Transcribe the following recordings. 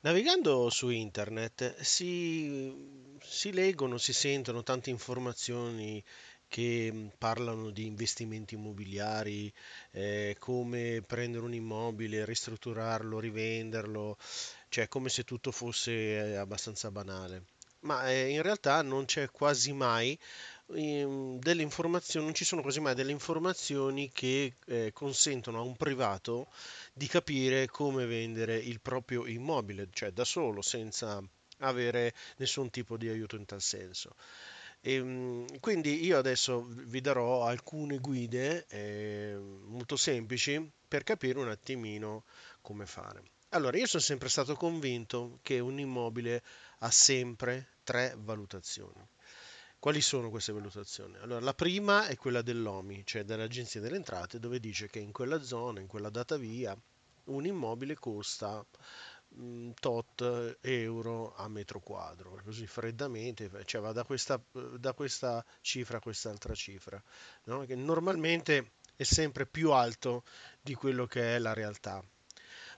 Navigando su internet si, si leggono, si sentono tante informazioni che mh, parlano di investimenti immobiliari, eh, come prendere un immobile, ristrutturarlo, rivenderlo, cioè come se tutto fosse eh, abbastanza banale. Ma eh, in realtà non c'è quasi mai ehm, delle informazioni, non ci sono quasi mai delle informazioni che eh, consentono a un privato di capire come vendere il proprio immobile, cioè da solo, senza avere nessun tipo di aiuto in tal senso. E, mm, quindi io adesso vi darò alcune guide eh, molto semplici per capire un attimino come fare. Allora, io sono sempre stato convinto che un immobile ha sempre tre valutazioni. Quali sono queste valutazioni? Allora, la prima è quella dell'OMI, cioè dell'Agenzia delle Entrate, dove dice che in quella zona, in quella data via, un immobile costa mm, tot euro a metro quadro, così freddamente, cioè va da questa, da questa cifra a quest'altra cifra, no? Che normalmente è sempre più alto di quello che è la realtà.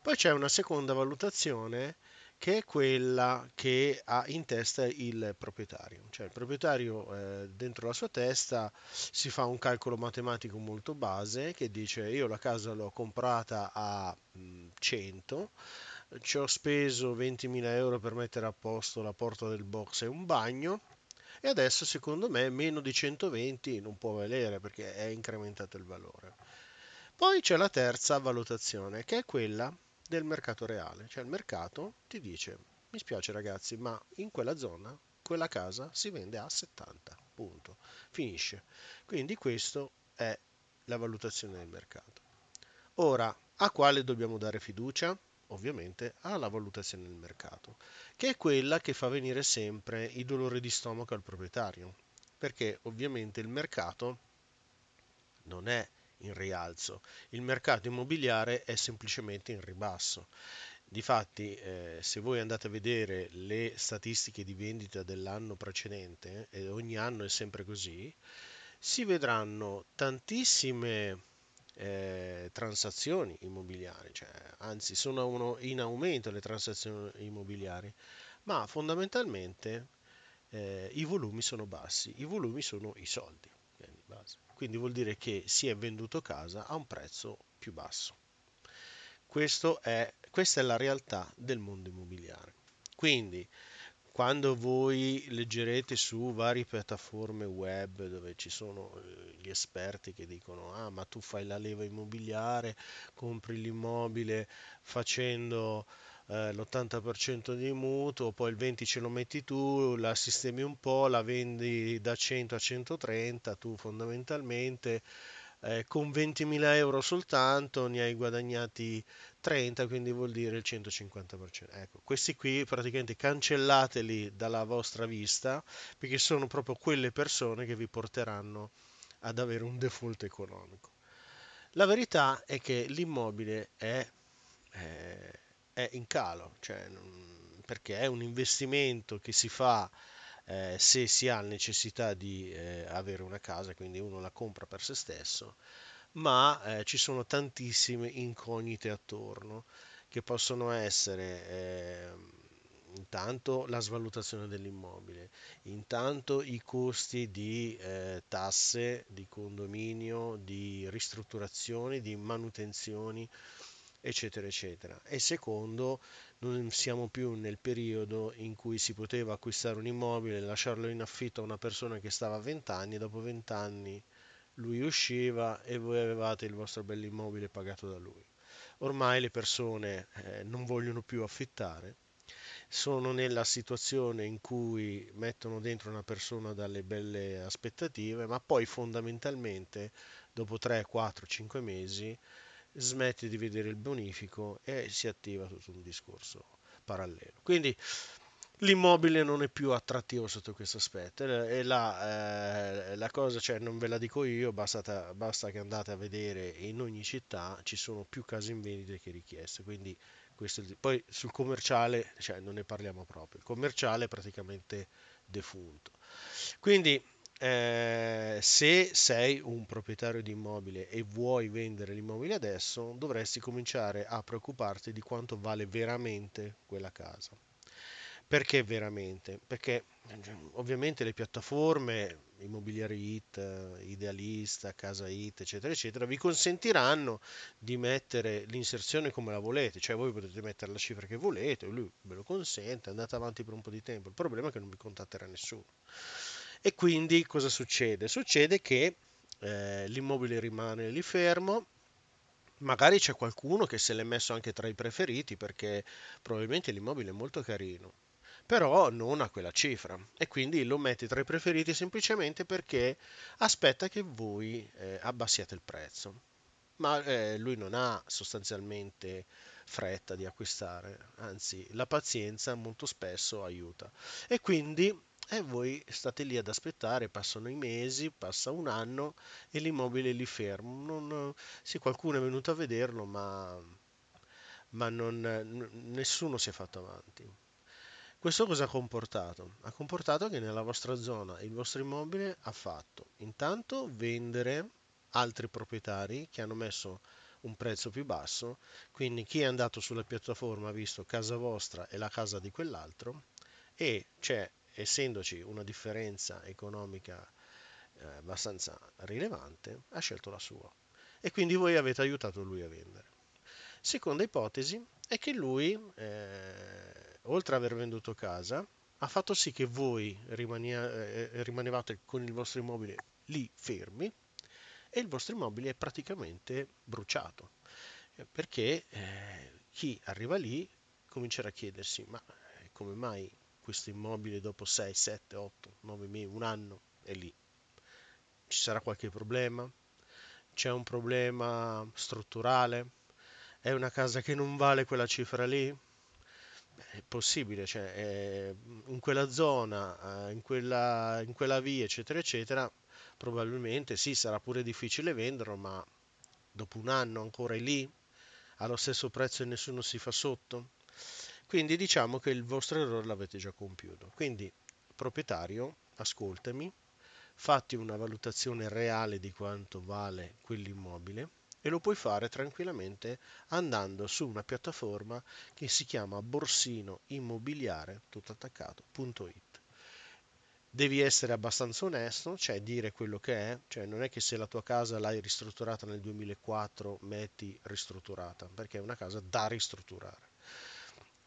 Poi c'è una seconda valutazione che è quella che ha in testa il proprietario. Cioè il proprietario eh, dentro la sua testa si fa un calcolo matematico molto base che dice io la casa l'ho comprata a mh, 100, ci ho speso 20.000 euro per mettere a posto la porta del box e un bagno e adesso secondo me meno di 120 non può valere perché è incrementato il valore. Poi c'è la terza valutazione che è quella del mercato reale, cioè il mercato ti dice mi spiace ragazzi, ma in quella zona quella casa si vende a 70, punto, finisce. Quindi questo è la valutazione del mercato. Ora, a quale dobbiamo dare fiducia? Ovviamente alla valutazione del mercato, che è quella che fa venire sempre i dolori di stomaco al proprietario, perché ovviamente il mercato non è in rialzo, il mercato immobiliare è semplicemente in ribasso. Difatti, eh, se voi andate a vedere le statistiche di vendita dell'anno precedente, e ogni anno è sempre così, si vedranno tantissime eh, transazioni immobiliari, cioè, anzi sono in aumento le transazioni immobiliari, ma fondamentalmente eh, i volumi sono bassi, i volumi sono i soldi, base quindi vuol dire che si è venduto casa a un prezzo più basso. È, questa è la realtà del mondo immobiliare. Quindi, quando voi leggerete su varie piattaforme web dove ci sono eh, gli esperti che dicono ah ma tu fai la leva immobiliare, compri l'immobile facendo eh, l'80% di mutuo, poi il 20% ce lo metti tu, la sistemi un po', la vendi da 100 a 130, tu fondamentalmente eh, con 20.000 euro soltanto ne hai guadagnati 30, quindi vuol dire il 150%. Ecco, questi qui praticamente cancellateli dalla vostra vista perché sono proprio quelle persone che vi porteranno ad avere un default economico. La verità è che l'immobile è, è è in calo, cioè, perché è un investimento che si fa eh, se si ha necessità di eh, avere una casa, quindi uno la compra per se stesso, ma eh, ci sono tantissime incognite attorno che possono essere ehm, intanto la svalutazione dell'immobile, intanto i costi di eh, tasse, di condominio, di ristrutturazioni, di manutenzioni eccetera, eccetera. E secondo, non siamo più nel periodo in cui si poteva acquistare un immobile, lasciarlo in affitto a una persona che stava a 20 anni, dopo 20 anni lui usciva e voi avevate il vostro bell'immobile pagato da lui. Ormai le persone eh, non vogliono più affittare, sono nella situazione in cui mettono dentro una persona dalle belle aspettative, ma poi fondamentalmente dopo 3, 4, 5 mesi smette di vedere il bonifico e si attiva tutto un discorso parallelo. Quindi l'immobile non è più attrattivo sotto questo aspetto e la, eh, la cosa, cioè non ve la dico io, basta, basta che andate a vedere in ogni città ci sono più case in vendita che richieste, quindi questo, poi sul commerciale cioè, non ne parliamo proprio, il commerciale è praticamente defunto. Quindi eh, se sei un proprietario di immobile e vuoi vendere l'immobile adesso, dovresti cominciare a preoccuparti di quanto vale veramente quella casa. Perché veramente? Perché ovviamente le piattaforme, Immobiliari It, Idealista, Casa It, eccetera, eccetera, vi consentiranno di mettere l'inserzione come la volete, cioè voi potete mettere la cifra che volete, lui ve lo consente, andate avanti per un po' di tempo. Il problema è che non vi contatterà nessuno. E quindi cosa succede? Succede che eh, l'immobile rimane lì fermo, magari c'è qualcuno che se l'è messo anche tra i preferiti perché probabilmente l'immobile è molto carino però non a quella cifra e quindi lo metti tra i preferiti semplicemente perché aspetta che voi eh, abbassiate il prezzo. Ma eh, lui non ha sostanzialmente fretta di acquistare, anzi la pazienza molto spesso aiuta. E quindi eh, voi state lì ad aspettare, passano i mesi, passa un anno e l'immobile è lì fermo. Non, sì, qualcuno è venuto a vederlo, ma, ma non, nessuno si è fatto avanti. Questo cosa ha comportato? Ha comportato che nella vostra zona il vostro immobile ha fatto intanto vendere altri proprietari che hanno messo un prezzo più basso, quindi chi è andato sulla piattaforma ha visto casa vostra e la casa di quell'altro e c'è, essendoci una differenza economica eh, abbastanza rilevante, ha scelto la sua e quindi voi avete aiutato lui a vendere. Seconda ipotesi è che lui eh, oltre ad aver venduto casa, ha fatto sì che voi rimania, eh, rimanevate con il vostro immobile lì fermi e il vostro immobile è praticamente bruciato. Eh, perché eh, chi arriva lì comincerà a chiedersi, ma eh, come mai questo immobile dopo 6, 7, 8, 9 mesi, un anno è lì? Ci sarà qualche problema? C'è un problema strutturale? È una casa che non vale quella cifra lì? È possibile, cioè, eh, in quella zona, eh, in quella, in quella via, eccetera, eccetera, probabilmente sì, sarà pure difficile venderlo, ma dopo un anno ancora è lì, allo stesso prezzo e nessuno si fa sotto. Quindi diciamo che il vostro errore l'avete già compiuto. Quindi, proprietario, ascoltami, fatti una valutazione reale di quanto vale quell'immobile e lo puoi fare tranquillamente andando su una piattaforma che si chiama Borsino Immobiliare, tutto attaccato.it. Devi essere abbastanza onesto, cioè dire quello che è, cioè non è che se la tua casa l'hai ristrutturata nel 2004 metti ristrutturata, perché è una casa da ristrutturare.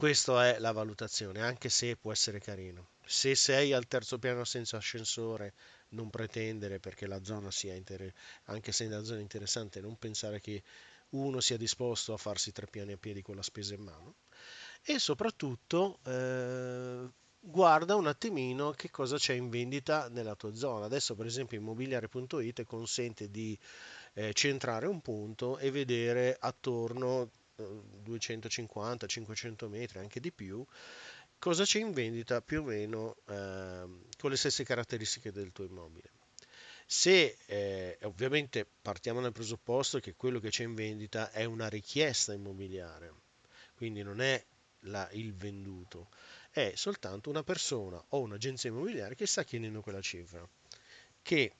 Questa è la valutazione, anche se può essere carino. Se sei al terzo piano senza ascensore non pretendere perché la zona sia inter- anche se la zona interessante, non pensare che uno sia disposto a farsi tre piani a piedi con la spesa in mano e soprattutto eh, guarda un attimino che cosa c'è in vendita nella tua zona. Adesso per esempio immobiliare.it consente di eh, centrare un punto e vedere attorno 250-500 metri, anche di più, cosa c'è in vendita più o meno eh, con le stesse caratteristiche del tuo immobile. Se eh, ovviamente partiamo dal presupposto che quello che c'è in vendita è una richiesta immobiliare, quindi non è la, il venduto, è soltanto una persona o un'agenzia immobiliare che sta chiedendo quella cifra, che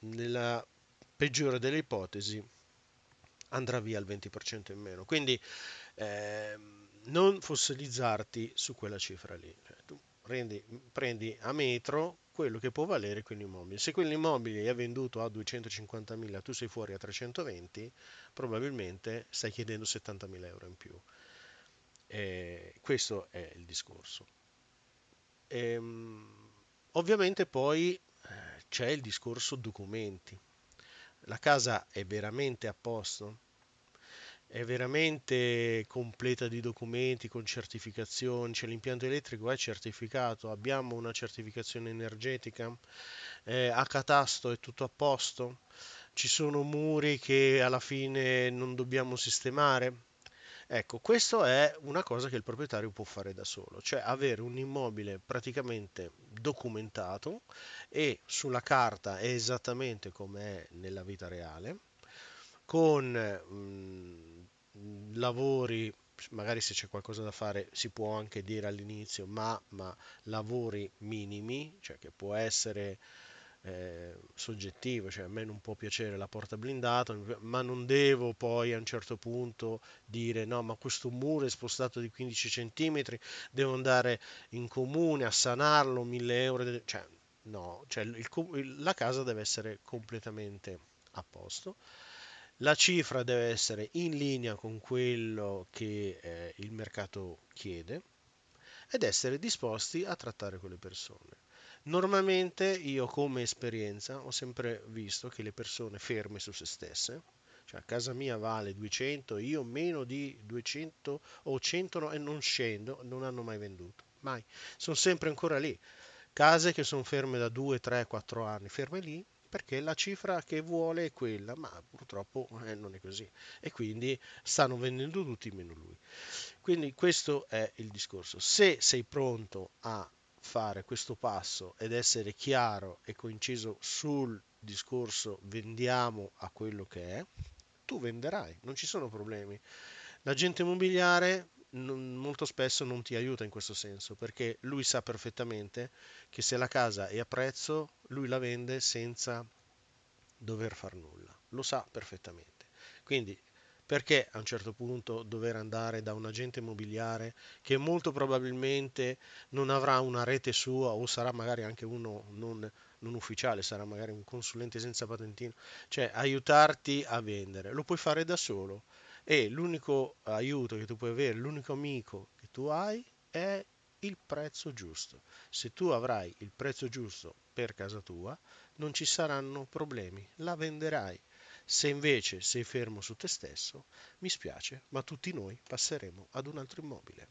nella peggiore delle ipotesi andrà via il 20% in meno. Quindi eh, non fossilizzarti su quella cifra lì. Cioè, tu prendi, prendi a metro quello che può valere quell'immobile. Se quell'immobile è venduto a 250.000, tu sei fuori a 320, probabilmente stai chiedendo 70.000 euro in più. E questo è il discorso. E, ehm, ovviamente poi eh, c'è il discorso documenti. La casa è veramente a posto? è veramente completa di documenti con certificazioni, cioè l'impianto elettrico è certificato, abbiamo una certificazione energetica, eh, a catasto? È tutto a posto, ci sono muri che alla fine non dobbiamo sistemare. Ecco, questo è una cosa che il proprietario può fare da solo, cioè avere un immobile praticamente documentato e sulla carta è esattamente come è nella vita reale, con mh, lavori, magari se c'è qualcosa da fare si può anche dire all'inizio, ma, ma lavori minimi, cioè che può essere eh, soggettivo, cioè a me non può piacere la porta blindata, ma non devo poi a un certo punto dire no, ma questo muro è spostato di 15 cm, devo andare in comune a sanarlo, 1000 euro, cioè no, cioè il, la casa deve essere completamente a posto. La cifra deve essere in linea con quello che eh, il mercato chiede ed essere disposti a trattare con le persone. Normalmente io come esperienza ho sempre visto che le persone ferme su se stesse, cioè casa mia vale 200, io meno di 200 o 100 e non scendo, non hanno mai venduto, mai. Sono sempre ancora lì. Case che sono ferme da 2, 3, 4 anni, ferme lì perché la cifra che vuole è quella, ma purtroppo eh, non è così. E quindi stanno vendendo tutti meno lui. Quindi questo è il discorso. Se sei pronto a fare questo passo ed essere chiaro e coinciso sul discorso vendiamo a quello che è, tu venderai, non ci sono problemi. L'agente immobiliare non, molto spesso non ti aiuta in questo senso perché lui sa perfettamente che se la casa è a prezzo, lui la vende senza dover far nulla, lo sa perfettamente. Quindi perché a un certo punto dover andare da un agente immobiliare che molto probabilmente non avrà una rete sua o sarà magari anche uno non, non ufficiale, sarà magari un consulente senza patentino, cioè aiutarti a vendere, lo puoi fare da solo e l'unico aiuto che tu puoi avere, l'unico amico che tu hai è il prezzo giusto. Se tu avrai il prezzo giusto per casa tua, non ci saranno problemi, la venderai. Se invece sei fermo su te stesso, mi spiace, ma tutti noi passeremo ad un altro immobile.